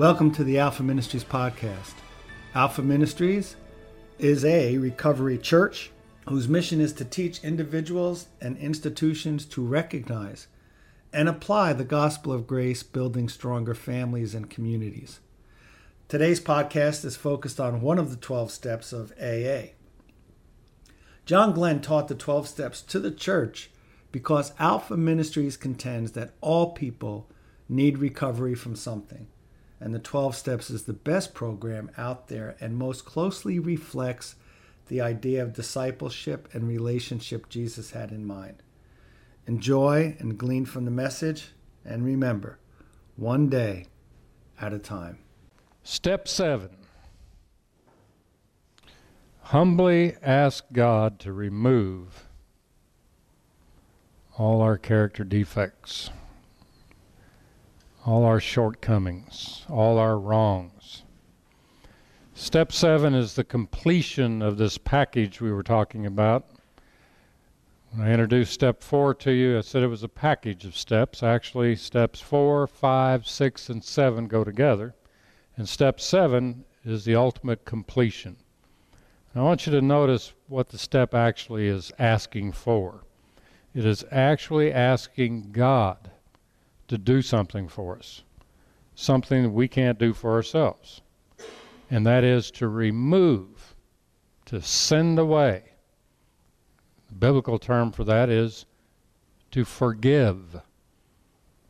Welcome to the Alpha Ministries podcast. Alpha Ministries is a recovery church whose mission is to teach individuals and institutions to recognize and apply the gospel of grace, building stronger families and communities. Today's podcast is focused on one of the 12 steps of AA. John Glenn taught the 12 steps to the church because Alpha Ministries contends that all people need recovery from something, and the 12 steps is the best program out there and most closely reflects the idea of discipleship and relationship Jesus had in mind. Enjoy and glean from the message, and remember, one day at a time. Step seven humbly ask God to remove all our character defects, all our shortcomings, all our wrongs. Step seven is the completion of this package we were talking about. When I introduced step four to you, I said it was a package of steps. Actually, steps four, five, six, and seven go together. And step seven is the ultimate completion. And I want you to notice what the step actually is asking for. It is actually asking God to do something for us, something that we can't do for ourselves. And that is to remove, to send away the biblical term for that is to forgive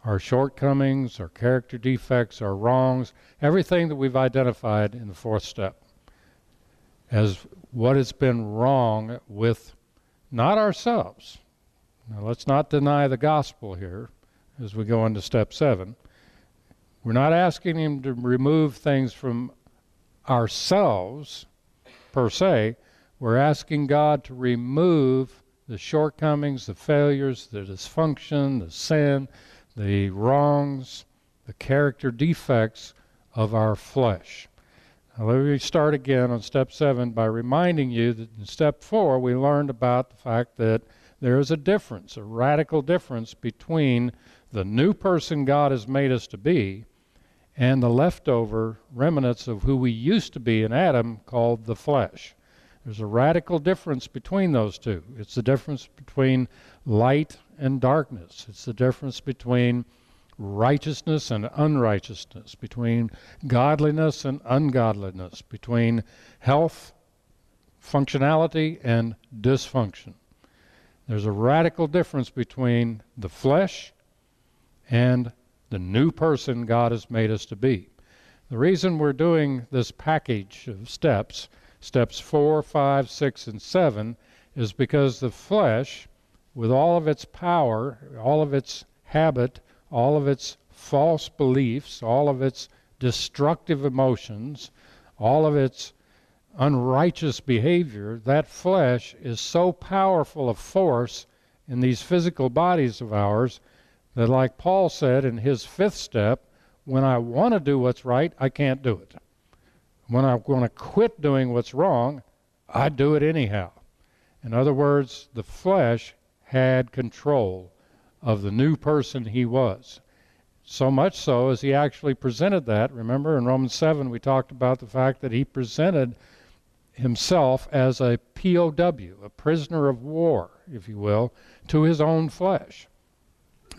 our shortcomings, our character defects, our wrongs, everything that we've identified in the fourth step as what has been wrong with not ourselves. Now, let's not deny the gospel here as we go into step seven. We're not asking him to remove things from ourselves per se, we're asking God to remove the shortcomings, the failures, the dysfunction, the sin, the wrongs, the character defects of our flesh. Now, let me start again on step seven by reminding you that in step four we learned about the fact that there is a difference, a radical difference between the new person God has made us to be and the leftover remnants of who we used to be in Adam called the flesh. There's a radical difference between those two. It's the difference between light and darkness. It's the difference between righteousness and unrighteousness, between godliness and ungodliness, between health, functionality, and dysfunction. There's a radical difference between the flesh and the new person God has made us to be. The reason we're doing this package of steps steps four, five, six, and seven, is because the flesh, with all of its power, all of its habit, all of its false beliefs, all of its destructive emotions, all of its unrighteous behavior, that flesh is so powerful a force in these physical bodies of ours that, like Paul said in his fifth step, when I want to do what's right, I can't do it. When I want to quit doing what's wrong, I do it anyhow. In other words, the flesh had control of the new person he was. So much so as he actually presented that. Remember in Romans 7, we talked about the fact that he presented himself as a POW, a prisoner of war, if you will, to his own flesh.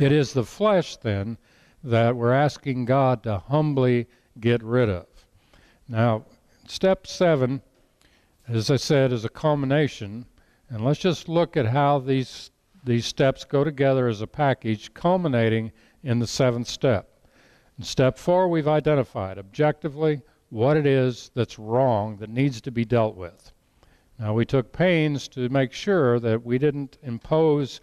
It is the flesh, then, that we're asking God to humbly get rid of. Now, step seven, as I said, is a culmination. And let's just look at how these, these steps go together as a package, culminating in the seventh step. In step four, we've identified objectively what it is that's wrong that needs to be dealt with. Now, we took pains to make sure that we didn't impose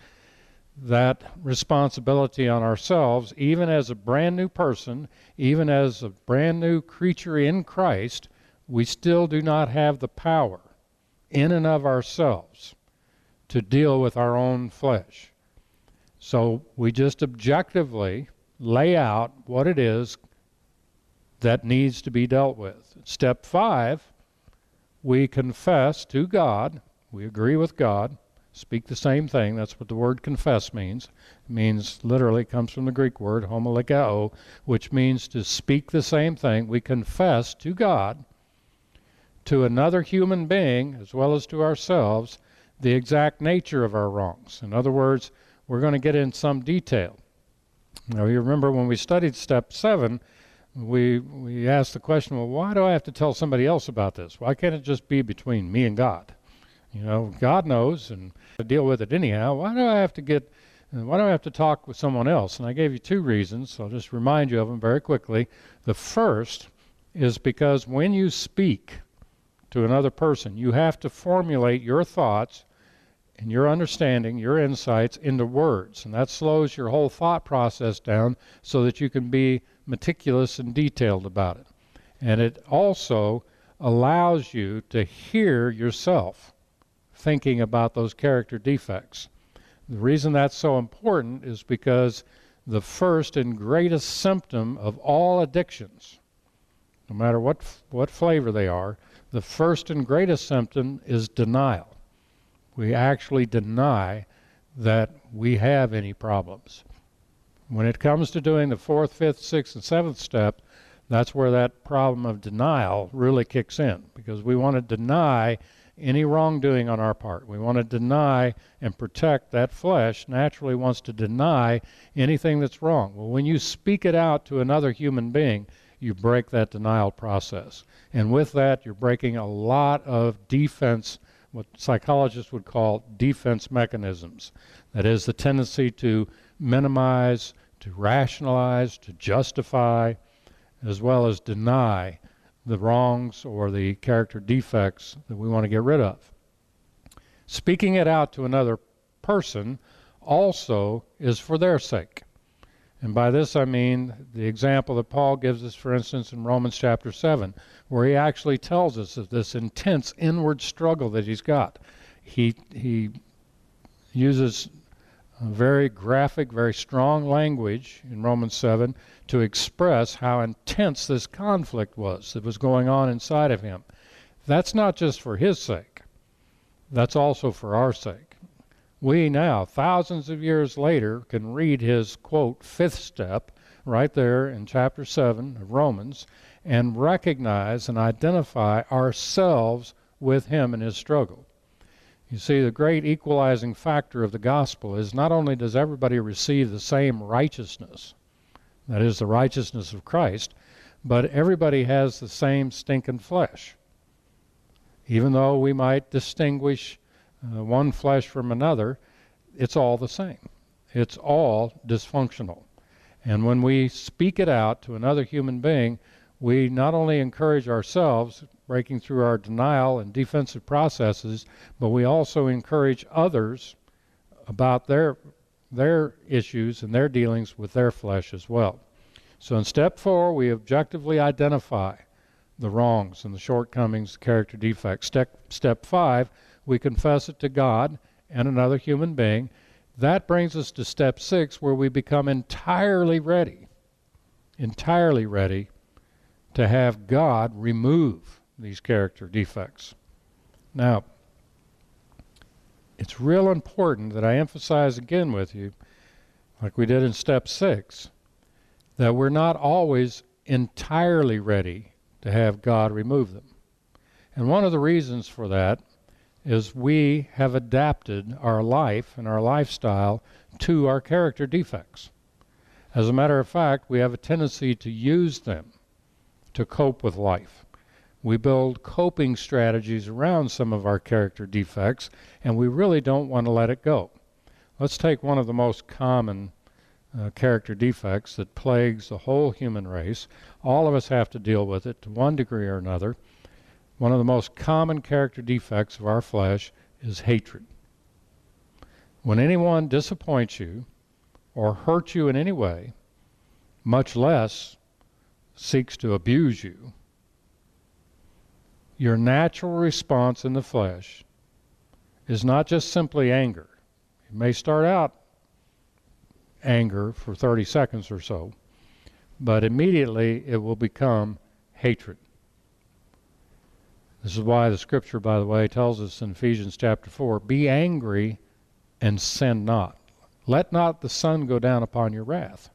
that responsibility on ourselves, even as a brand new person, even as a brand new creature in Christ, we still do not have the power in and of ourselves to deal with our own flesh. So we just objectively lay out what it is that needs to be dealt with. Step five, we confess to God, we agree with God, speak the same thing. That's what the word confess means. It means literally comes from the Greek word homologeo, which means to speak the same thing. We confess to God, to another human being, as well as to ourselves, the exact nature of our wrongs. In other words, we're going to get in some detail. Now, you remember when we studied step seven, we we asked the question, well, why do I have to tell somebody else about this? Why can't it just be between me and God? You know, God knows, and I deal with it anyhow. Why do I have to get? Why do I have to talk with someone else? And I gave you two reasons. So I'll just remind you of them very quickly. The first is because when you speak to another person, you have to formulate your thoughts and your understanding, your insights into words. And that slows your whole thought process down so that you can be meticulous and detailed about it. And it also allows you to hear yourself thinking about those character defects. The reason that's so important is because the first and greatest symptom of all addictions, no matter what, what flavor they are, the first and greatest symptom is denial. We actually deny that we have any problems. When it comes to doing the fourth, fifth, sixth, and seventh step, that's where that problem of denial really kicks in because we want to deny any wrongdoing on our part. We want to deny and protect that flesh naturally wants to deny anything that's wrong. Well, when you speak it out to another human being, you break that denial process. And with that, you're breaking a lot of defense, what psychologists would call defense mechanisms. That is the tendency to minimize, to rationalize, to justify, as well as deny the wrongs or the character defects that we want to get rid of. Speaking it out to another person also is for their sake. And by this I mean the example that Paul gives us, for instance, in Romans chapter 7, where he actually tells us of this intense inward struggle that he's got. He, he uses very graphic, very strong language in Romans 7 to express how intense this conflict was that was going on inside of him. That's not just for his sake, that's also for our sake. We now, thousands of years later, can read his quote, fifth step, right there in chapter 7 of Romans, and recognize and identify ourselves with him in his struggle. You see, the great equalizing factor of the gospel is not only does everybody receive the same righteousness, that is, the righteousness of Christ, but everybody has the same stinking flesh. Even though we might distinguish uh, one flesh from another, it's all the same. It's all dysfunctional. And when we speak it out to another human being, we not only encourage ourselves, breaking through our denial and defensive processes, but we also encourage others about their their issues and their dealings with their flesh as well. So in step 4, we objectively identify the wrongs and the shortcomings, the character defects. Step step 5, we confess it to God and another human being. That brings us to step 6 where we become entirely ready. Entirely ready to have God remove these character defects. Now, it's real important that I emphasize again with you, like we did in step six, that we're not always entirely ready to have God remove them. And one of the reasons for that is we have adapted our life and our lifestyle to our character defects. As a matter of fact, we have a tendency to use them to cope with life. We build coping strategies around some of our character defects, and we really don't want to let it go. Let's take one of the most common uh, character defects that plagues the whole human race. All of us have to deal with it to one degree or another. One of the most common character defects of our flesh is hatred. When anyone disappoints you or hurts you in any way, much less seeks to abuse you, your natural response in the flesh is not just simply anger. It may start out anger for 30 seconds or so, but immediately it will become hatred. This is why the scripture, by the way, tells us in Ephesians chapter 4 be angry and sin not. Let not the sun go down upon your wrath.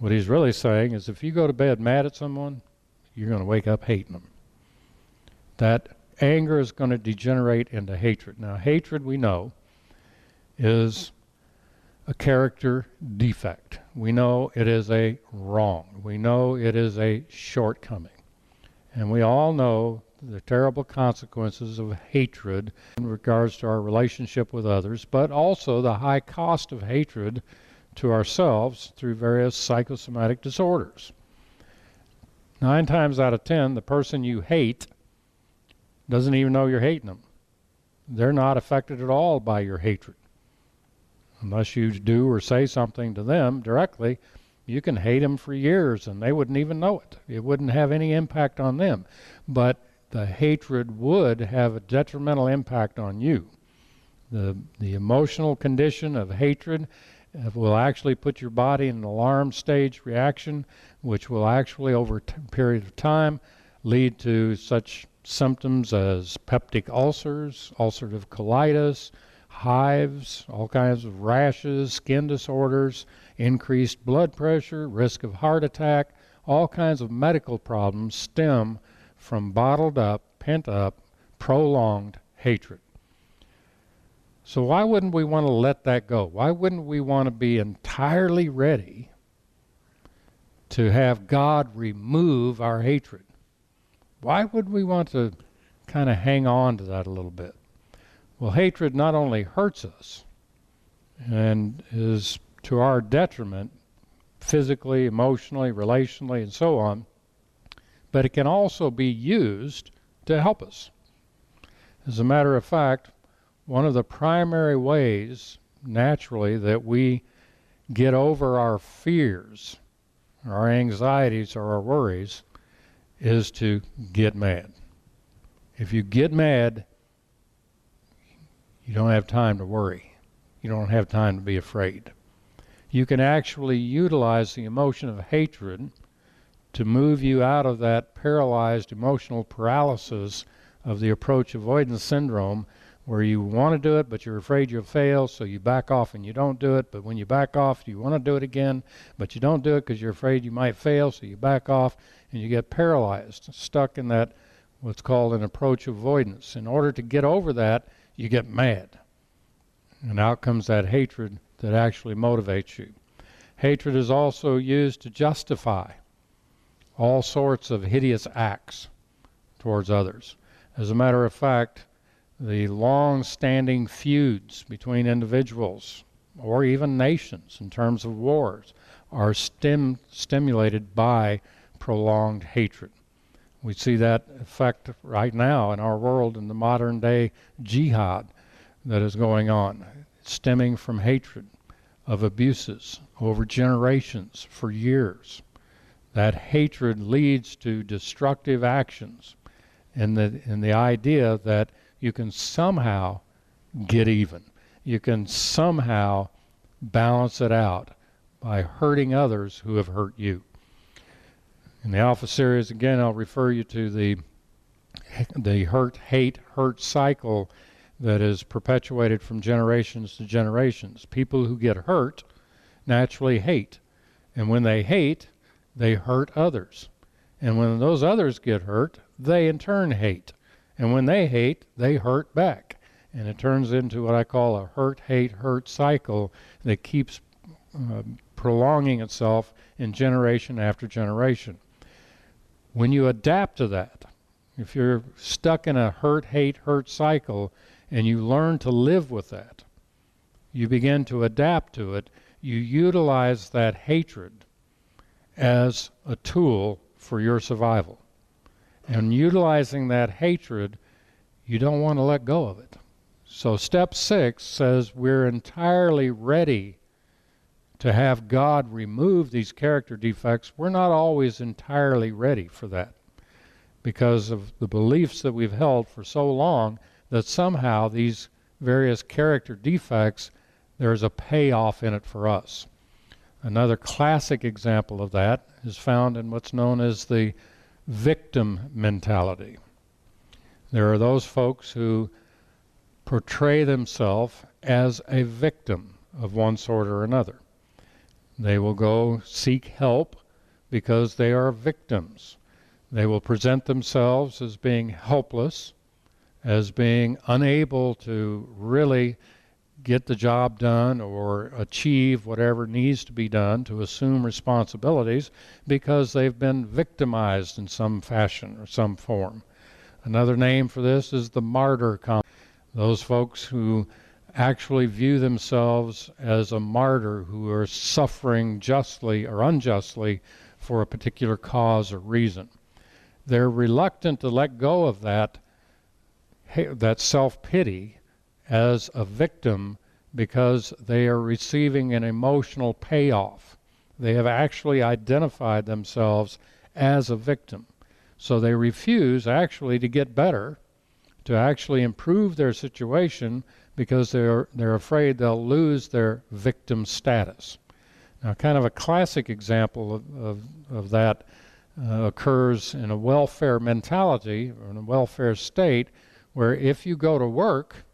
What he's really saying is if you go to bed mad at someone, you're going to wake up hating them. That anger is going to degenerate into hatred. Now, hatred, we know, is a character defect. We know it is a wrong. We know it is a shortcoming. And we all know the terrible consequences of hatred in regards to our relationship with others, but also the high cost of hatred to ourselves through various psychosomatic disorders. Nine times out of ten, the person you hate doesn't even know you're hating them. They're not affected at all by your hatred. Unless you do or say something to them directly, you can hate them for years and they wouldn't even know it. It wouldn't have any impact on them. But the hatred would have a detrimental impact on you. The, the emotional condition of hatred Uh, will actually put your body in an alarm stage reaction, which will actually, over a period of time, lead to such symptoms as peptic ulcers, ulcerative colitis, hives, all kinds of rashes, skin disorders, increased blood pressure, risk of heart attack, all kinds of medical problems stem from bottled up, pent up, prolonged hatred. So, why wouldn't we want to let that go? Why wouldn't we want to be entirely ready to have God remove our hatred? Why would we want to kind of hang on to that a little bit? Well, hatred not only hurts us and is to our detriment physically, emotionally, relationally, and so on, but it can also be used to help us. As a matter of fact, one of the primary ways, naturally, that we get over our fears, our anxieties, or our worries is to get mad. If you get mad, you don't have time to worry. You don't have time to be afraid. You can actually utilize the emotion of hatred to move you out of that paralyzed emotional paralysis of the approach avoidance syndrome where you want to do it but you're afraid you'll fail so you back off and you don't do it. But when you back off you want to do it again but you don't do it because you're afraid you might fail so you back off and you get paralyzed stuck in that what's called an approach avoidance. In order to get over that you get mad. And out comes that hatred that actually motivates you. Hatred is also used to justify all sorts of hideous acts towards others. As a matter of fact the long standing feuds between individuals or even nations in terms of wars are stem, stimulated by prolonged hatred. We see that effect right now in our world in the modern day jihad that is going on, stemming from hatred of abuses over generations for years. That hatred leads to destructive actions and the, and the idea that you can somehow get even. You can somehow balance it out by hurting others who have hurt you. In the Alpha series, again, I'll refer you to the the hurt, hate, hurt cycle that is perpetuated from generations to generations. People who get hurt naturally hate, and when they hate, they hurt others, and when those others get hurt, they in turn hate. And when they hate, they hurt back. And it turns into what I call a hurt, hate, hurt cycle that keeps uh, prolonging itself in generation after generation. When you adapt to that, if you're stuck in a hurt, hate, hurt cycle and you learn to live with that, you begin to adapt to it, you utilize that hatred as a tool for your survival. And utilizing that hatred, you don't want to let go of it. So, step six says we're entirely ready to have God remove these character defects. We're not always entirely ready for that because of the beliefs that we've held for so long that somehow these various character defects, there's a payoff in it for us. Another classic example of that is found in what's known as the victim mentality. There are those folks who portray themselves as a victim of one sort or another. They will go seek help because they are victims. They will present themselves as being helpless, as being unable to really get the job done or achieve whatever needs to be done to assume responsibilities because they've been victimized in some fashion or some form. Another name for this is the martyr complex. Those folks who actually view themselves as a martyr who are suffering justly or unjustly for a particular cause or reason. They're reluctant to let go of that that self-pity as a victim because they are receiving an emotional payoff. They have actually identified themselves as a victim. So they refuse actually to get better, to actually improve their situation because they're they're afraid they'll lose their victim status. Now, kind of a classic example of, of, of that uh, occurs in a welfare mentality or in a welfare state where if you go to work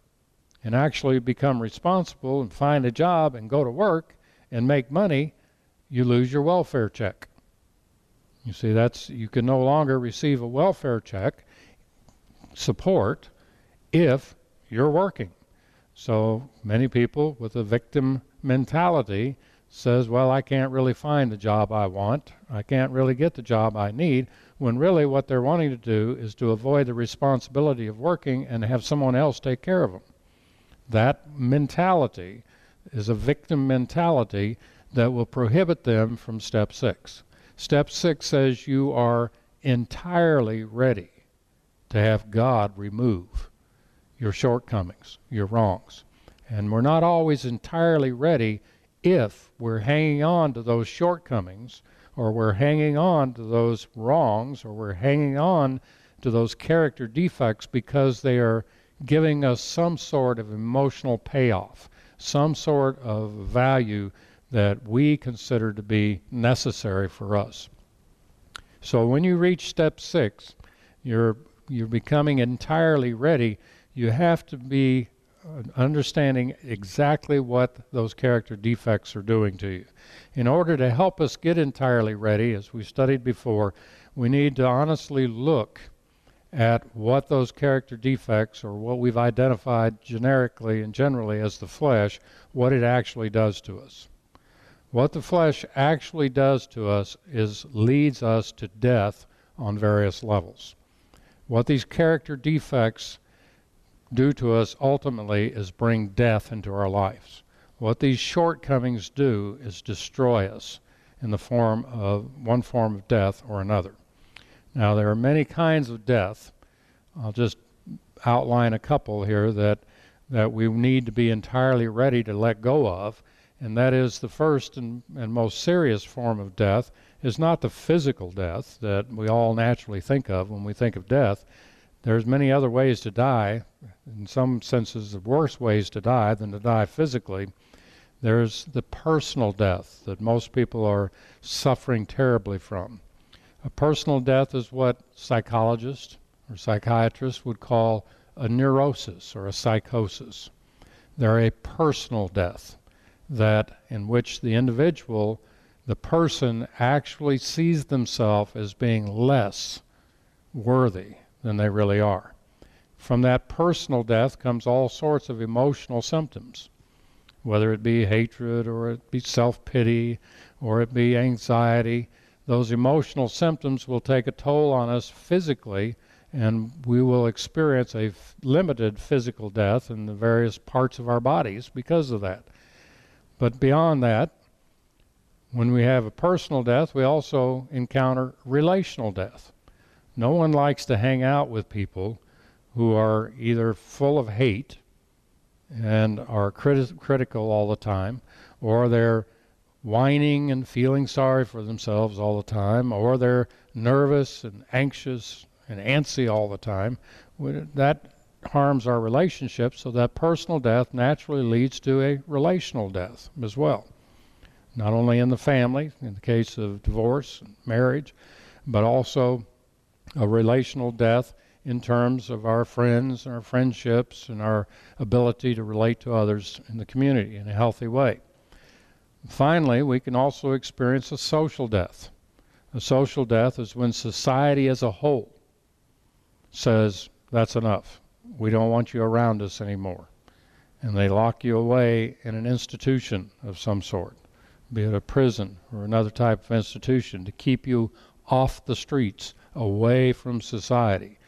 and actually become responsible and find a job and go to work and make money, you lose your welfare check. You see, that's you can no longer receive a welfare check support if you're working. So many people with a victim mentality says, well, I can't really find the job I want. I can't really get the job I need, when really what they're wanting to do is to avoid the responsibility of working and have someone else take care of them. That mentality is a victim mentality that will prohibit them from step six. Step six says you are entirely ready to have God remove your shortcomings, your wrongs. And we're not always entirely ready if we're hanging on to those shortcomings or we're hanging on to those wrongs or we're hanging on to those character defects because they are giving us some sort of emotional payoff, some sort of value that we consider to be necessary for us. So when you reach step six, you're you're becoming entirely ready. You have to be uh, understanding exactly what those character defects are doing to you. In order to help us get entirely ready, as we studied before, we need to honestly look at what those character defects or what we've identified generically and generally as the flesh, what it actually does to us. What the flesh actually does to us is leads us to death on various levels. What these character defects do to us ultimately is bring death into our lives. What these shortcomings do is destroy us in the form of one form of death or another. Now, there are many kinds of death. I'll just outline a couple here that, that we need to be entirely ready to let go of. And that is the first and, and most serious form of death is not the physical death that we all naturally think of when we think of death. There's many other ways to die, in some senses, the worse ways to die than to die physically. There's the personal death that most people are suffering terribly from. A personal death is what psychologists or psychiatrists would call a neurosis or a psychosis. They're a personal death that in which the individual, the person actually sees themselves as being less worthy than they really are. From that personal death comes all sorts of emotional symptoms, whether it be hatred or it be self-pity or it be anxiety those emotional symptoms will take a toll on us physically, and we will experience a limited physical death in the various parts of our bodies because of that. But beyond that, when we have a personal death, we also encounter relational death. No one likes to hang out with people who are either full of hate and are criti- critical all the time, or they're whining and feeling sorry for themselves all the time, or they're nervous and anxious and antsy all the time, that harms our relationships. So that personal death naturally leads to a relational death as well. Not only in the family, in the case of divorce and marriage, but also a relational death in terms of our friends and our friendships and our ability to relate to others in the community in a healthy way. Finally, we can also experience a social death. A social death is when society as a whole says, that's enough. We don't want you around us anymore. And they lock you away in an institution of some sort, be it a prison or another type of institution, to keep you off the streets, away from society.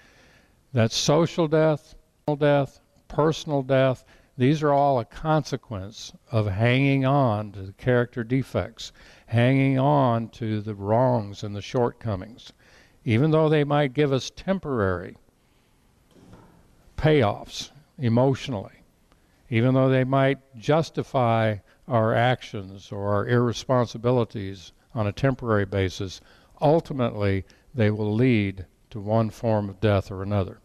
That's social death, death, personal death. These are all a consequence of hanging on to the character defects, hanging on to the wrongs and the shortcomings. Even though they might give us temporary payoffs emotionally, even though they might justify our actions or our irresponsibilities on a temporary basis, ultimately they will lead to one form of death or another.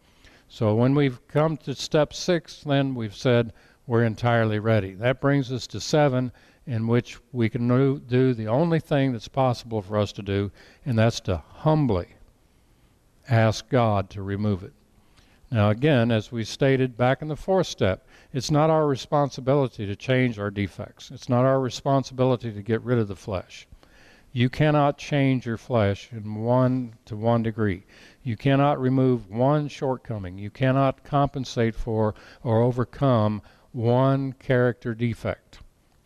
So when we've come to step six, then we've said we're entirely ready. That brings us to seven, in which we can do the only thing that's possible for us to do, and that's to humbly ask God to remove it. Now, again, as we stated back in the fourth step, it's not our responsibility to change our defects. It's not our responsibility to get rid of the flesh. You cannot change your flesh in one to one degree. You cannot remove one shortcoming. You cannot compensate for or overcome one character defect.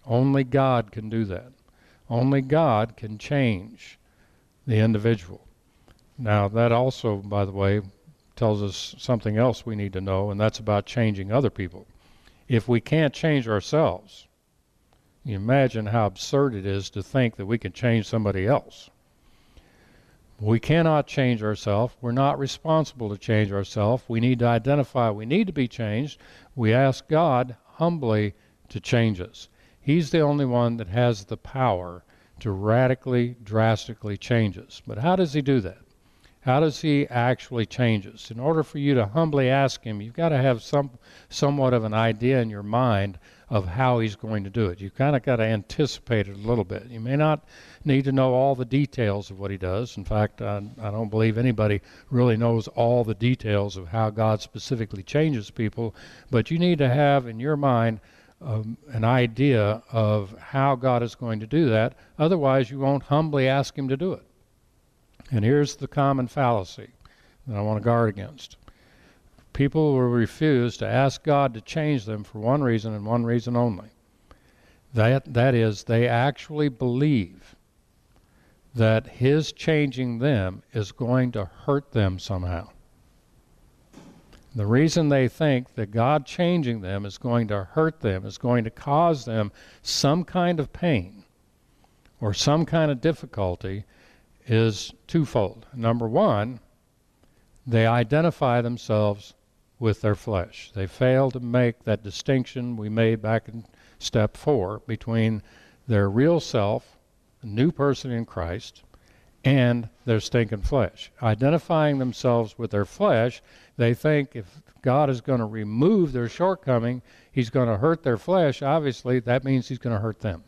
Only God can do that. Only God can change the individual. Now, that also, by the way, tells us something else we need to know, and that's about changing other people. If we can't change ourselves, you imagine how absurd it is to think that we can change somebody else. We cannot change ourselves. We're not responsible to change ourselves. We need to identify we need to be changed. We ask God humbly to change us. He's the only one that has the power to radically, drastically change us. But how does He do that? How does He actually change us? In order for you to humbly ask Him, you've got to have some somewhat of an idea in your mind of how he's going to do it. You kind of got to anticipate it a little bit. You may not need to know all the details of what he does. In fact, I, I don't believe anybody really knows all the details of how God specifically changes people, but you need to have in your mind um, an idea of how God is going to do that. Otherwise, you won't humbly ask him to do it. And here's the common fallacy that I want to guard against people will refuse to ask God to change them for one reason and one reason only. That, that is, they actually believe that His changing them is going to hurt them somehow. The reason they think that God changing them is going to hurt them, is going to cause them some kind of pain or some kind of difficulty, is twofold. Number one, they identify themselves with their flesh. They fail to make that distinction we made back in step four between their real self, new person in Christ, and their stinking flesh. Identifying themselves with their flesh, they think if God is going to remove their shortcoming, He's going to hurt their flesh. Obviously, that means He's going to hurt them.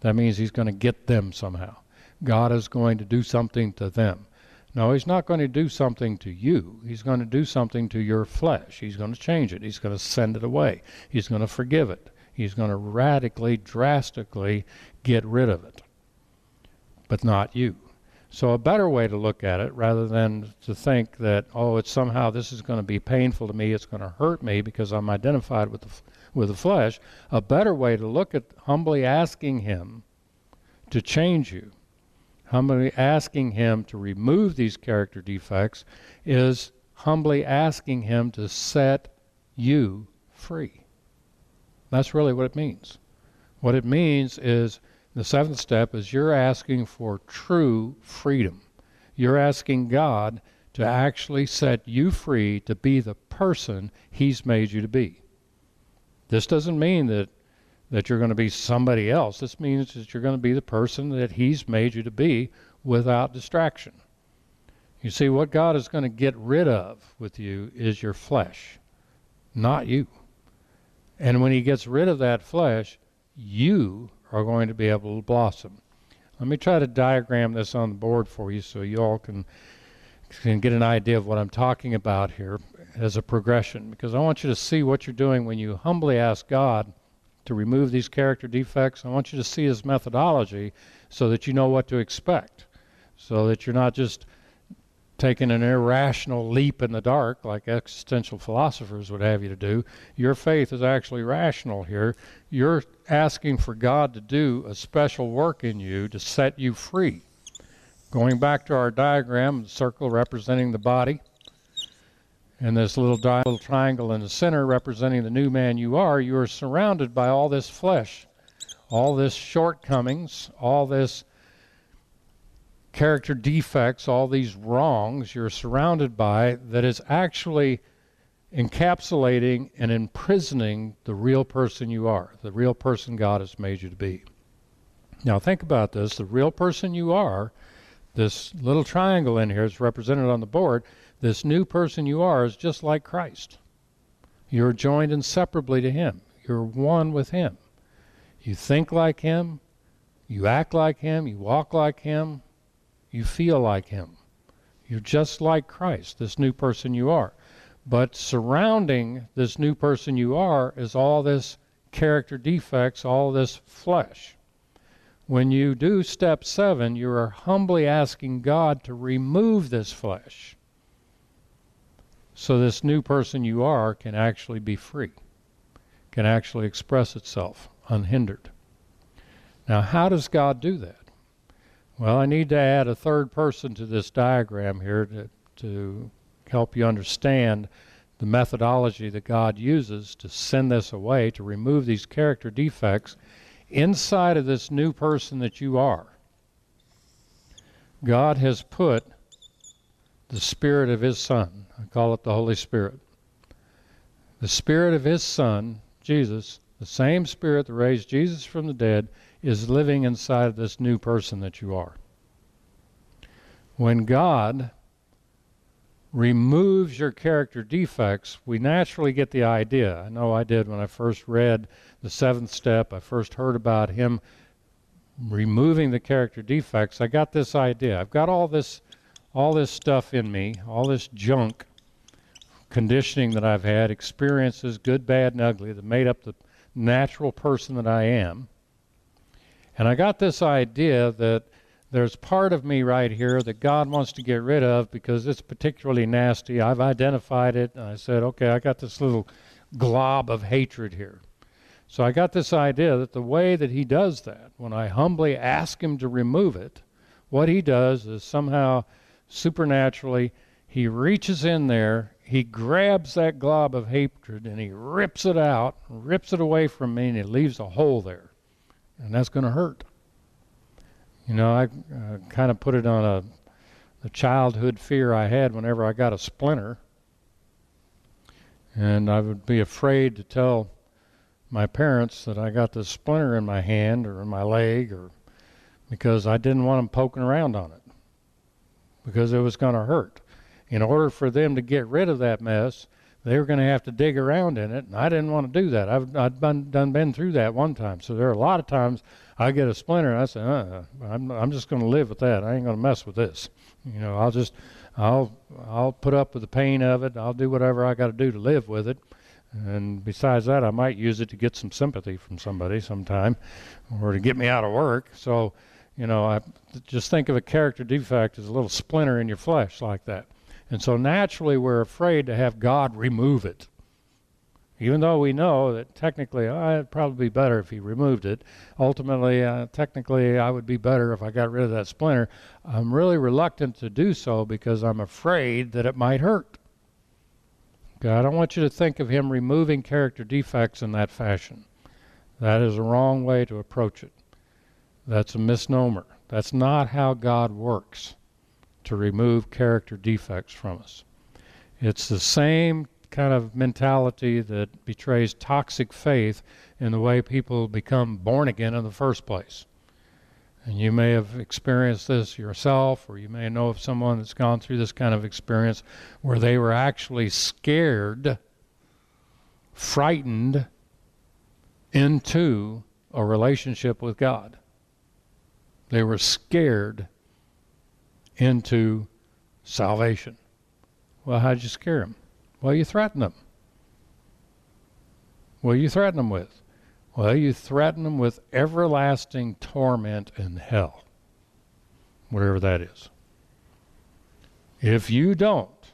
That means He's going to get them somehow. God is going to do something to them. No, he's not going to do something to you. He's going to do something to your flesh. He's going to change it. He's going to send it away. He's going to forgive it. He's going to radically, drastically get rid of it. But not you. So, a better way to look at it, rather than to think that, oh, it's somehow this is going to be painful to me, it's going to hurt me because I'm identified with the, with the flesh, a better way to look at humbly asking Him to change you humbly asking Him to remove these character defects is humbly asking Him to set you free. That's really what it means. What it means is the seventh step is you're asking for true freedom. You're asking God to actually set you free to be the person He's made you to be. This doesn't mean that that you're going to be somebody else. This means that you're going to be the person that He's made you to be without distraction. You see, what God is going to get rid of with you is your flesh, not you. And when He gets rid of that flesh, you are going to be able to blossom. Let me try to diagram this on the board for you so you all can can get an idea of what I'm talking about here as a progression because I want you to see what you're doing when you humbly ask God to remove these character defects. I want you to see his methodology so that you know what to expect, so that you're not just taking an irrational leap in the dark like existential philosophers would have you to do. Your faith is actually rational here. You're asking for God to do a special work in you to set you free. Going back to our diagram, the circle representing the body, and this little, triangle in the center representing the new man you are, you are surrounded by all this flesh, all this shortcomings, all this character defects, all these wrongs you're surrounded by that is actually encapsulating and imprisoning the real person you are, the real person God has made you to be. Now, think about this the real person you are, this little triangle in here is represented on the board. This new person you are is just like Christ. You're joined inseparably to Him, you're one with Him. You think like Him, you act like Him, you walk like Him, you feel like Him. You're just like Christ, this new person you are. But surrounding this new person you are is all this character defects, all this flesh. When you do step seven, you are humbly asking God to remove this flesh so this new person you are can actually be free, can actually express itself unhindered. Now, how does God do that? Well, I need to add a third person to this diagram here to, to help you understand the methodology that God uses to send this away, to remove these character defects inside of this new person that you are. God has put the Spirit of His Son, I call it the Holy Spirit. The Spirit of His Son, Jesus, the same Spirit that raised Jesus from the dead, is living inside of this new person that you are. When God removes your character defects, we naturally get the idea. I know I did when I first read the seventh step, I first heard about Him removing the character defects. I got this idea. I've got all this all this stuff in me, all this junk conditioning that I've had, experiences, good, bad, and ugly, that made up the natural person that I am. And I got this idea that there's part of me right here that God wants to get rid of because it's particularly nasty. I've identified it, and I said, okay, I got this little glob of hatred here. So I got this idea that the way that He does that, when I humbly ask Him to remove it, what He does is somehow supernaturally, He reaches in there, He grabs that glob of hatred, and He rips it out, rips it away from me, and He leaves a hole there. And that's going to hurt. You know, I uh, kind of put it on a the childhood fear I had whenever I got a splinter, and I would be afraid to tell my parents that I got this splinter in my hand or in my leg, or because I didn't want them poking around on it because it was going to hurt. In order for them to get rid of that mess, they were going to have to dig around in it, and I didn't want to do that. I've I've been, done been through that one time, so there are a lot of times I get a splinter, and I say, uh, I'm I'm just going to live with that. I ain't going to mess with this. You know, I'll just I'll I'll put up with the pain of it. I'll do whatever I got to do to live with it. And besides that, I might use it to get some sympathy from somebody sometime, or to get me out of work. So, you know, I just think of a character defect as a little splinter in your flesh like that. And so naturally, we're afraid to have God remove it. Even though we know that technically, oh, it'd probably be better if He removed it. Ultimately, uh, technically, I would be better if I got rid of that splinter. I'm really reluctant to do so because I'm afraid that it might hurt. Okay, I don't want you to think of Him removing character defects in that fashion. That is a wrong way to approach it. That's a misnomer. That's not how God works to remove character defects from us. It's the same kind of mentality that betrays toxic faith in the way people become born again in the first place. And you may have experienced this yourself, or you may know of someone that's gone through this kind of experience where they were actually scared, frightened into a relationship with God. They were scared into salvation. Well, how'd you scare them? Well, you threaten them. Do you threaten them with? Well, you threaten them with everlasting torment in hell, whatever that is. If you don't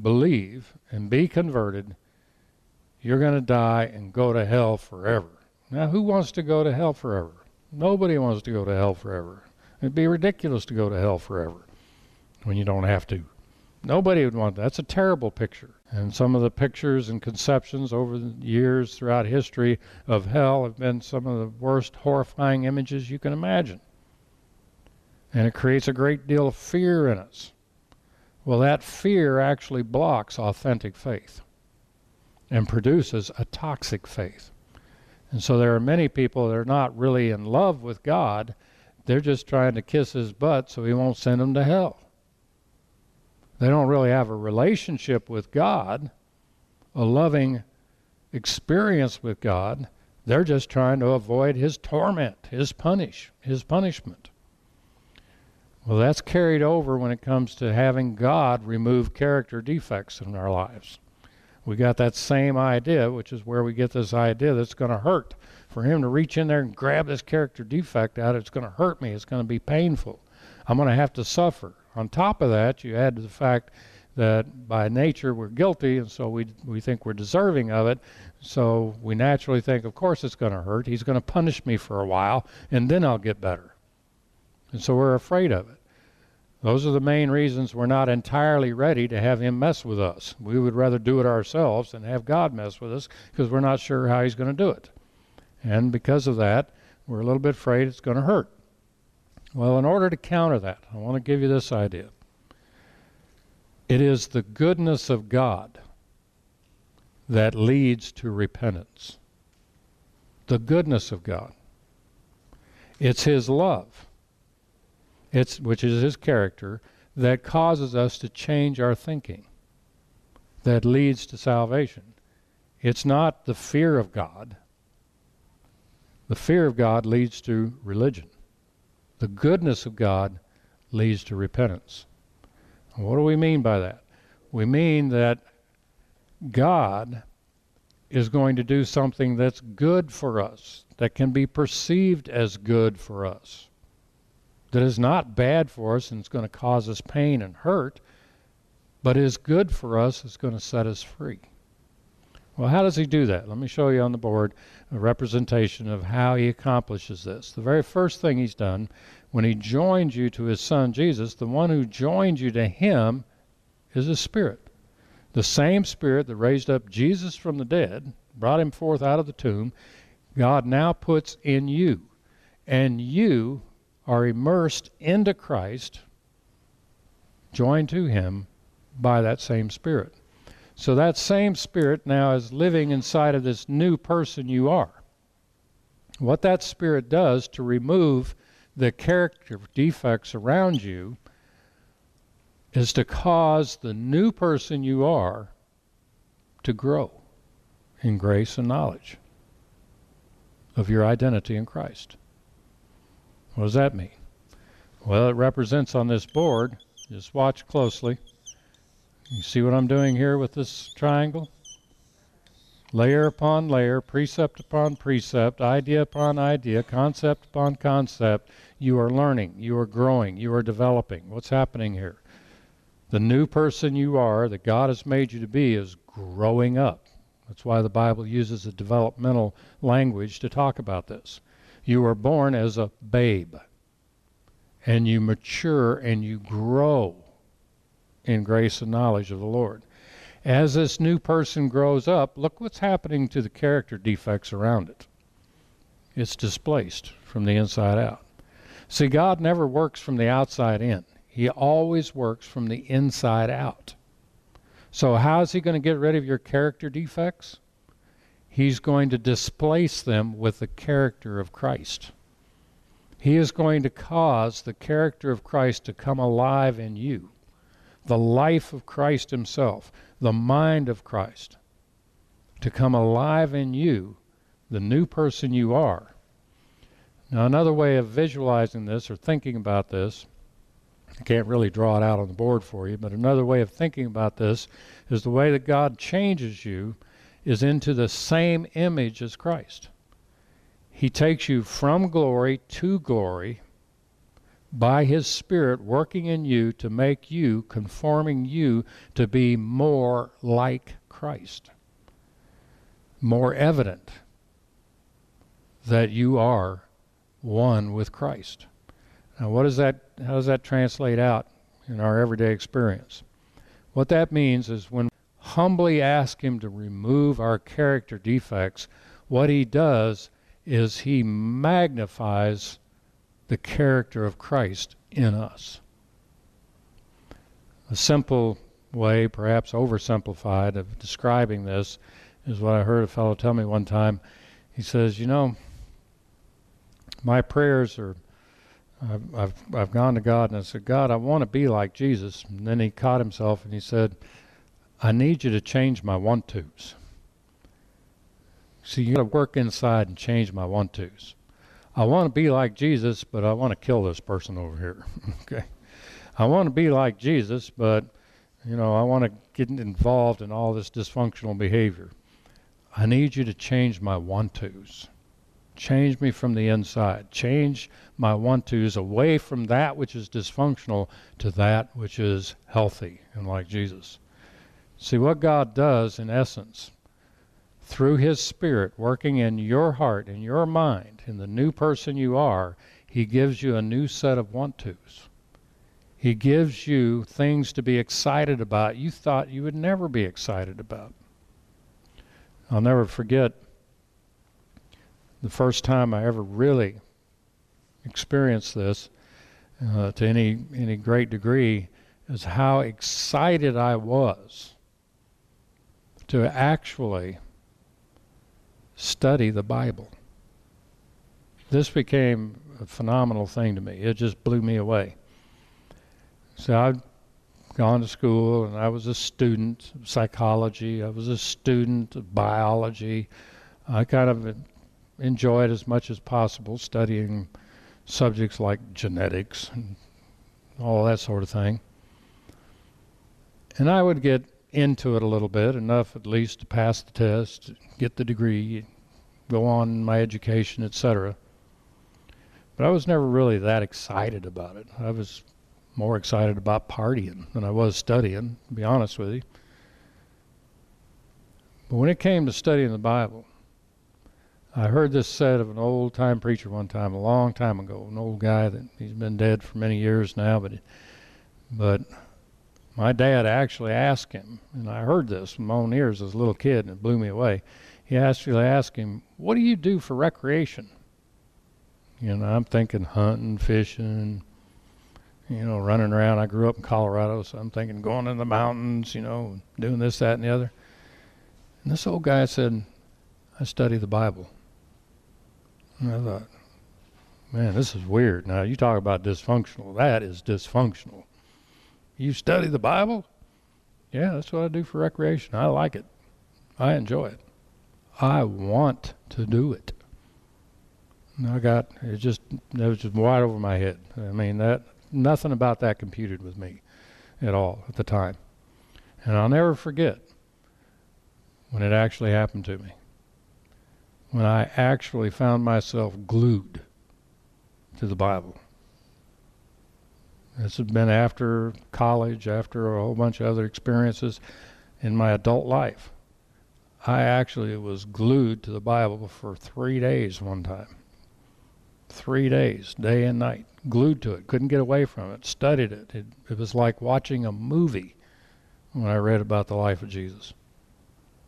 believe and be converted, you're going to die and go to hell forever. Now, who wants to go to hell forever? Nobody wants to go to hell forever. It'd be ridiculous to go to hell forever when you don't have to. Nobody would want that. That's a terrible picture. And some of the pictures and conceptions over the years throughout history of hell have been some of the worst horrifying images you can imagine. And it creates a great deal of fear in us. Well, that fear actually blocks authentic faith and produces a toxic faith. And so there are many people that are not really in love with God. They're just trying to kiss his butt so he won't send them to hell. They don't really have a relationship with God, a loving experience with God. They're just trying to avoid his torment, his punish, his punishment. Well, that's carried over when it comes to having God remove character defects in our lives. We got that same idea, which is where we get this idea that's going to hurt. For him to reach in there and grab this character defect out, it's going to hurt me. It's going to be painful. I'm going to have to suffer. On top of that, you add to the fact that by nature we're guilty, and so we we think we're deserving of it. So we naturally think, of course, it's going to hurt. He's going to punish me for a while, and then I'll get better. And so we're afraid of it. Those are the main reasons we're not entirely ready to have Him mess with us. We would rather do it ourselves than have God mess with us because we're not sure how He's going to do it. And because of that, we're a little bit afraid it's going to hurt. Well, in order to counter that, I want to give you this idea. It is the goodness of God that leads to repentance. The goodness of God. It's His love, it's, which is His character, that causes us to change our thinking, that leads to salvation. It's not the fear of God. The fear of God leads to religion. The goodness of God leads to repentance. What do we mean by that? We mean that God is going to do something that's good for us, that can be perceived as good for us, that is not bad for us and it's going to cause us pain and hurt, but is good for us, is going to set us free. Well, how does he do that? Let me show you on the board a representation of how he accomplishes this. The very first thing he's done when he joined you to his son Jesus, the one who joined you to him is a spirit. The same spirit that raised up Jesus from the dead, brought him forth out of the tomb, God now puts in you. And you are immersed into Christ, joined to him by that same spirit. So that same spirit now is living inside of this new person you are. What that spirit does to remove the character defects around you is to cause the new person you are to grow in grace and knowledge of your identity in Christ. What does that mean? Well, it represents on this board, just watch closely. You see what I'm doing here with this triangle? Layer upon layer, precept upon precept, idea upon idea, concept upon concept. You are learning, you are growing, you are developing. What's happening here? The new person you are, that God has made you to be, is growing up. That's why the Bible uses a developmental language to talk about this. You are born as a babe, and you mature and you grow in grace and knowledge of the Lord. As this new person grows up, look what's happening to the character defects around it. It's displaced from the inside out. See, God never works from the outside in, He always works from the inside out. So, how is He going to get rid of your character defects? He's going to displace them with the character of Christ. He is going to cause the character of Christ to come alive in you the life of Christ Himself, the mind of Christ, to come alive in you, the new person you are. Now, another way of visualizing this or thinking about this I can't really draw it out on the board for you, but another way of thinking about this is the way that God changes you is into the same image as Christ. He takes you from glory to glory by His Spirit working in you to make you, conforming you to be more like Christ, more evident that you are one with Christ. Now, what does that? How does that translate out in our everyday experience? What that means is when humbly ask Him to remove our character defects, what He does is He magnifies the character of Christ in us. A simple way, perhaps oversimplified, of describing this is what I heard a fellow tell me one time. He says, You know, my prayers are. I've, I've, I've gone to God and I said, God, I want to be like Jesus. And then he caught himself and he said, I need you to change my want tos. See, you got to work inside and change my want tos. I want to be like Jesus, but I want to kill this person over here. okay. I want to be like Jesus, but you know, I want to get involved in all this dysfunctional behavior. I need you to change my want tos. Change me from the inside. Change my want tos away from that which is dysfunctional to that which is healthy and like Jesus. See, what God does in essence through His Spirit working in your heart, in your mind, in the new person you are, He gives you a new set of want tos. He gives you things to be excited about you thought you would never be excited about. I'll never forget the first time I ever really experienced this uh, to any any great degree is how excited I was to actually study the Bible. This became a phenomenal thing to me. It just blew me away. So I'd gone to school and I was a student of psychology, I was a student of biology. I kind of enjoyed as much as possible studying subjects like genetics and all that sort of thing. And I would get into it a little bit, enough at least to pass the test, get the degree, go on my education, etc. But I was never really that excited about it. I was more excited about partying than I was studying, to be honest with you. But when it came to studying the Bible, I heard this said of an old time preacher one time, a long time ago, an old guy that he's been dead for many years now, but but my dad actually asked him, and I heard this from my own ears as a little kid, and it blew me away. He actually asked him, What do you do for recreation? You know, I'm thinking hunting, fishing, you know, running around. I grew up in Colorado, so I'm thinking going in the mountains, you know, doing this, that, and the other. And this old guy said, I study the Bible. And I thought, man, this is weird. Now, you talk about dysfunctional. That is dysfunctional. You study the Bible? Yeah, that's what I do for recreation. I like it. I enjoy it. I want to do it. And I got it just it was just wide over my head. I mean that nothing about that computed with me at all at the time. And I'll never forget when it actually happened to me. When I actually found myself glued to the Bible. This has been after college, after a whole bunch of other experiences in my adult life. I actually was glued to the Bible for three days one time. Three days, day and night, glued to it. Couldn't get away from it. Studied it. It, it was like watching a movie when I read about the life of Jesus.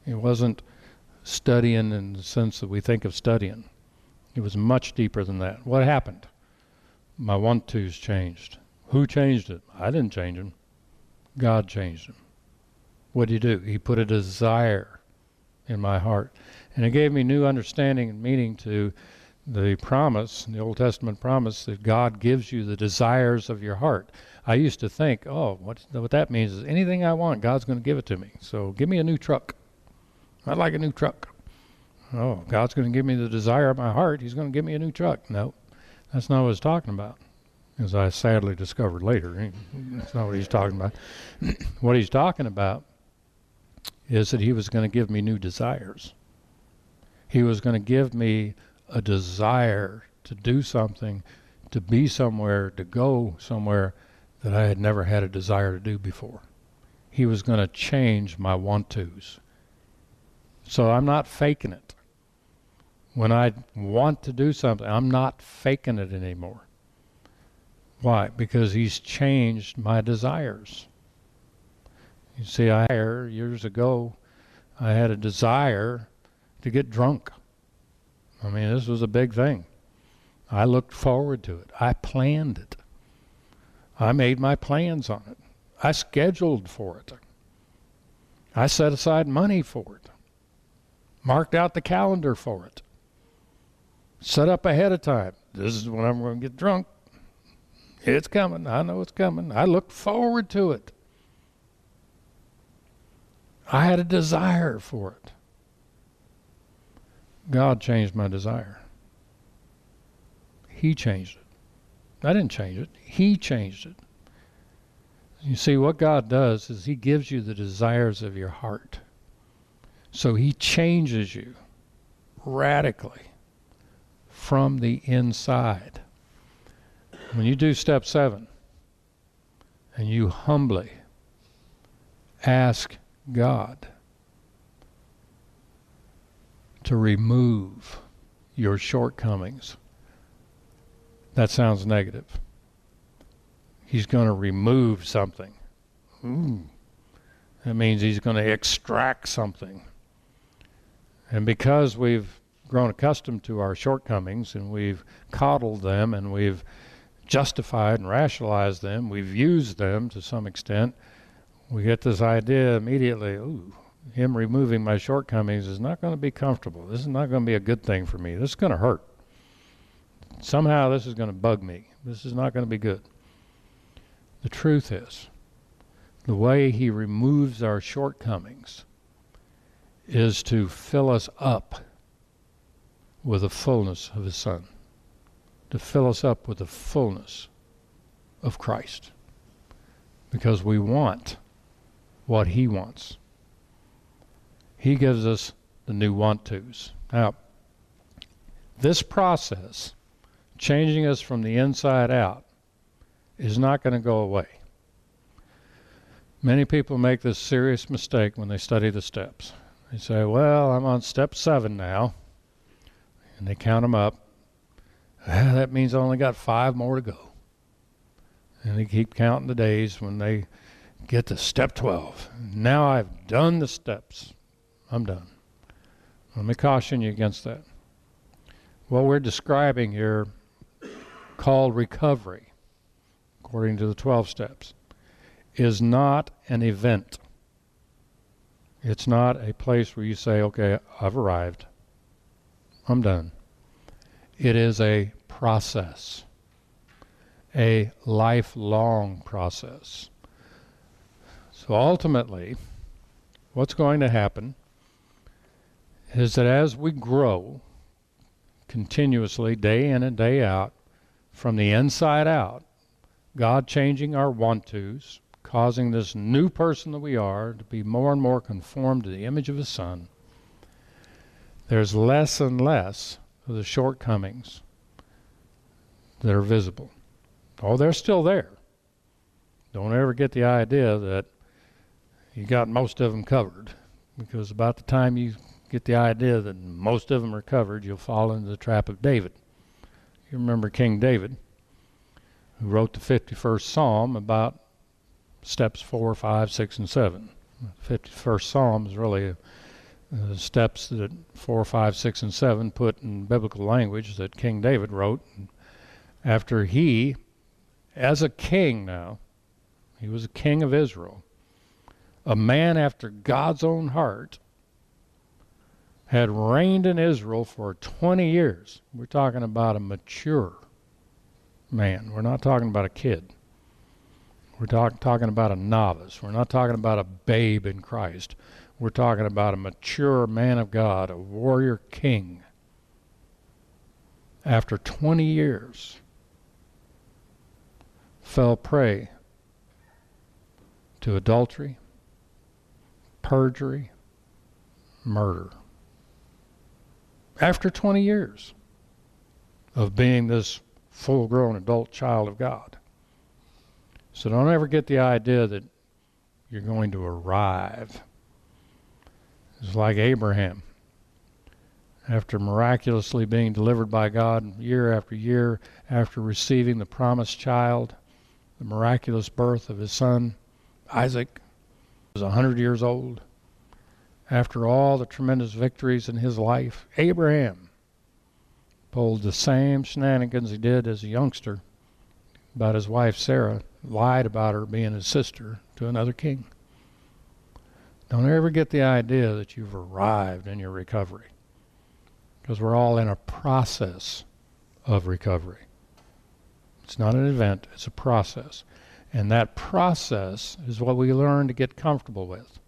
It wasn't studying in the sense that we think of studying. It was much deeper than that. What happened? My want tos changed. Who changed it? I didn't change him. God changed him. What did he do? He put a desire in my heart. And it gave me new understanding and meaning to the promise, the Old Testament promise, that God gives you the desires of your heart. I used to think, oh, what, what that means is anything I want, God's going to give it to me. So give me a new truck. I'd like a new truck. Oh, God's going to give me the desire of my heart. He's going to give me a new truck. No, that's not what I was talking about. As I sadly discovered later. Eh, that's not what he's talking about. what he's talking about is that he was going to give me new desires. He was going to give me a desire to do something, to be somewhere, to go somewhere that I had never had a desire to do before. He was going to change my want tos. So I'm not faking it. When I want to do something, I'm not faking it anymore. Why? Because he's changed my desires. You see, I years ago, I had a desire to get drunk. I mean, this was a big thing. I looked forward to it. I planned it. I made my plans on it. I scheduled for it. I set aside money for it. Marked out the calendar for it. Set up ahead of time. This is when I'm going to get drunk. It's coming. I know it's coming. I look forward to it. I had a desire for it. God changed my desire. He changed it. I didn't change it. He changed it. You see, what God does is He gives you the desires of your heart. So He changes you radically from the inside. When you do step seven and you humbly ask God to remove your shortcomings, that sounds negative. He's going to remove something. Ooh. That means he's going to extract something. And because we've grown accustomed to our shortcomings and we've coddled them and we've justified and rationalized them, we've used them to some extent, we get this idea immediately, ooh, him removing my shortcomings is not going to be comfortable. This is not going to be a good thing for me. This is going to hurt. Somehow this is going to bug me. This is not going to be good. The truth is, the way he removes our shortcomings is to fill us up with the fullness of his Son, to fill us up with the fullness of Christ. Because we want what he wants. He gives us the new want tos. Now, this process, changing us from the inside out, is not going to go away. Many people make this serious mistake when they study the steps. They say, Well, I'm on step seven now and they count them up. Ah, that means I only got five more to go. And they keep counting the days when they get to step 12. Now I've done the steps. I'm done. Let me caution you against that. What we're describing here, called recovery, according to the 12 steps, is not an event. It's not a place where you say, okay, I've arrived. I'm done. It is a process, a lifelong process. So ultimately, what's going to happen is that as we grow continuously, day in and day out, from the inside out, God changing our want tos, causing this new person that we are to be more and more conformed to the image of His Son there's less and less of the shortcomings that are visible. Oh, they're still there. Don't ever get the idea that you got most of them covered, because about the time you get the idea that most of them are covered, you'll fall into the trap of David. You remember King David, who wrote the 51st Psalm about steps 4, 5, 6, and 7. The 51st Psalm is really a uh, steps that four, five, six, and seven put in biblical language that King David wrote after he, as a king now, he was a king of Israel, a man after God's own heart, had reigned in Israel for 20 years. We're talking about a mature man. We're not talking about a kid. We're talk, talking about a novice. We're not talking about a babe in Christ. We're talking about a mature man of God, a warrior king. After 20 years, fell prey to adultery, perjury, murder. After 20 years of being this full grown adult child of God. So don't ever get the idea that you're going to arrive. It's like Abraham. After miraculously being delivered by God year after year, after receiving the promised child, the miraculous birth of his son, Isaac, was a 100 years old. After all the tremendous victories in his life, Abraham pulled the same shenanigans he did as a youngster about his wife Sarah, lied about her being his sister to another king. Don't ever get the idea that you've arrived in your recovery because we're all in a process of recovery. It's not an event, it's a process. And that process is what we learn to get comfortable with.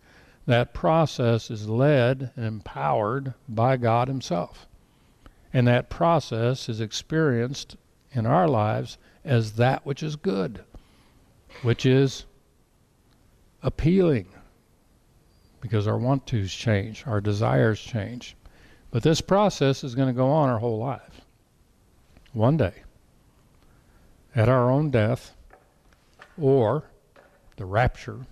That process is led and empowered by God Himself. And that process is experienced in our lives as that which is good, which is appealing, because our want tos change, our desires change. But this process is going to go on our whole life. One day, at our own death, or the rapture,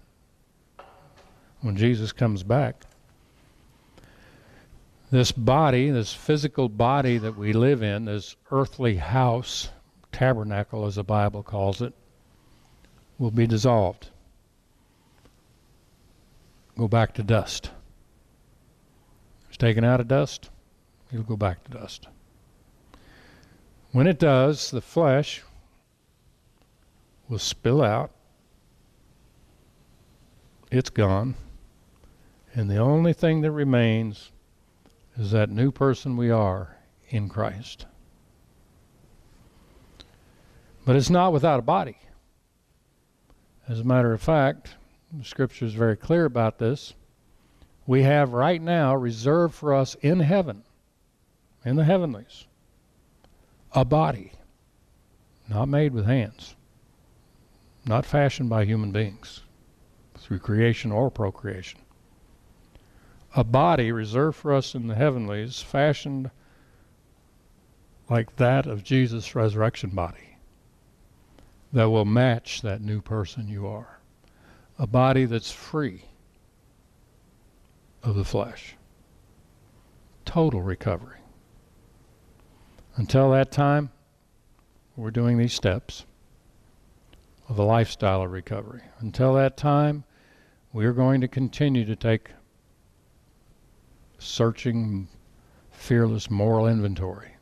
when Jesus comes back, this body, this physical body that we live in, this earthly house, tabernacle as the Bible calls it, will be dissolved. Go back to dust. It's taken out of dust, it'll go back to dust. When it does, the flesh will spill out. It's gone. And the only thing that remains is that new person we are in Christ. But it's not without a body. As a matter of fact, the scripture is very clear about this. We have right now reserved for us in heaven, in the heavenlies, a body not made with hands, not fashioned by human beings through creation or procreation a body reserved for us in the heavenlies, fashioned like that of Jesus' resurrection body, that will match that new person you are. A body that's free of the flesh. Total recovery. Until that time, we're doing these steps of a lifestyle of recovery. Until that time, we're going to continue to take searching, fearless moral inventory,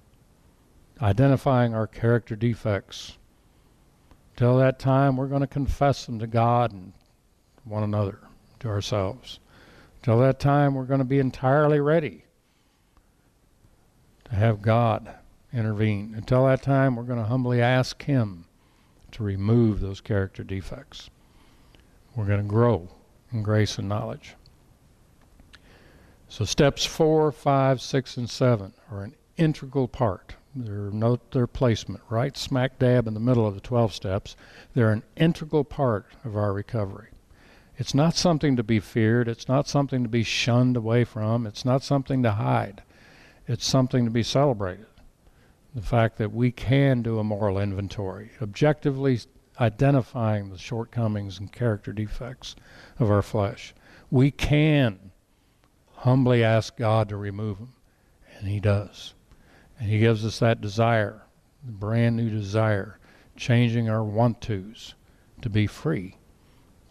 identifying our character defects. Till that time, we're going to confess them to God and one another, to ourselves. Till that time, we're going to be entirely ready to have God intervene. Until that time, we're going to humbly ask Him to remove those character defects. We're going to grow in grace and knowledge. So steps four, five, six, and seven are an integral part. They're note their placement right smack dab in the middle of the 12 steps. They're an integral part of our recovery. It's not something to be feared. It's not something to be shunned away from. It's not something to hide. It's something to be celebrated. The fact that we can do a moral inventory, objectively identifying the shortcomings and character defects of our flesh. We can humbly ask God to remove them. And He does. And He gives us that desire, the brand new desire, changing our want tos to be free,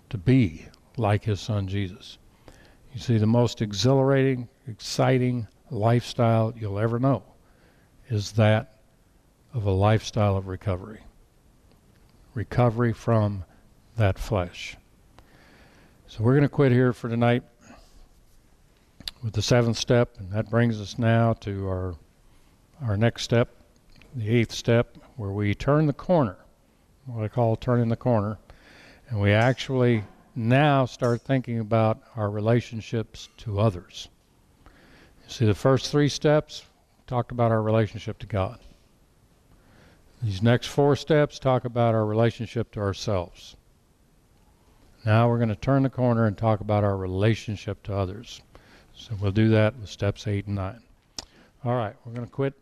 to be like His Son Jesus. You see, the most exhilarating, exciting lifestyle you'll ever know is that of a lifestyle of recovery. Recovery from that flesh. So we're going to quit here for tonight with the seventh step, and that brings us now to our our next step, the eighth step, where we turn the corner, what I call turning the corner, and we actually now start thinking about our relationships to others. See, the first three steps talked about our relationship to God. These next four steps talk about our relationship to ourselves. Now we're going to turn the corner and talk about our relationship to others. So we'll do that with steps eight and nine. All right, we're going to quit.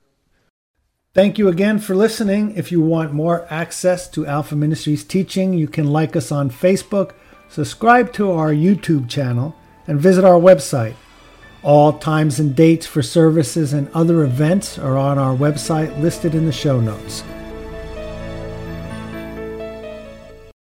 Thank you again for listening. If you want more access to Alpha Ministries teaching, you can like us on Facebook, subscribe to our YouTube channel, and visit our website. All times and dates for services and other events are on our website listed in the show notes.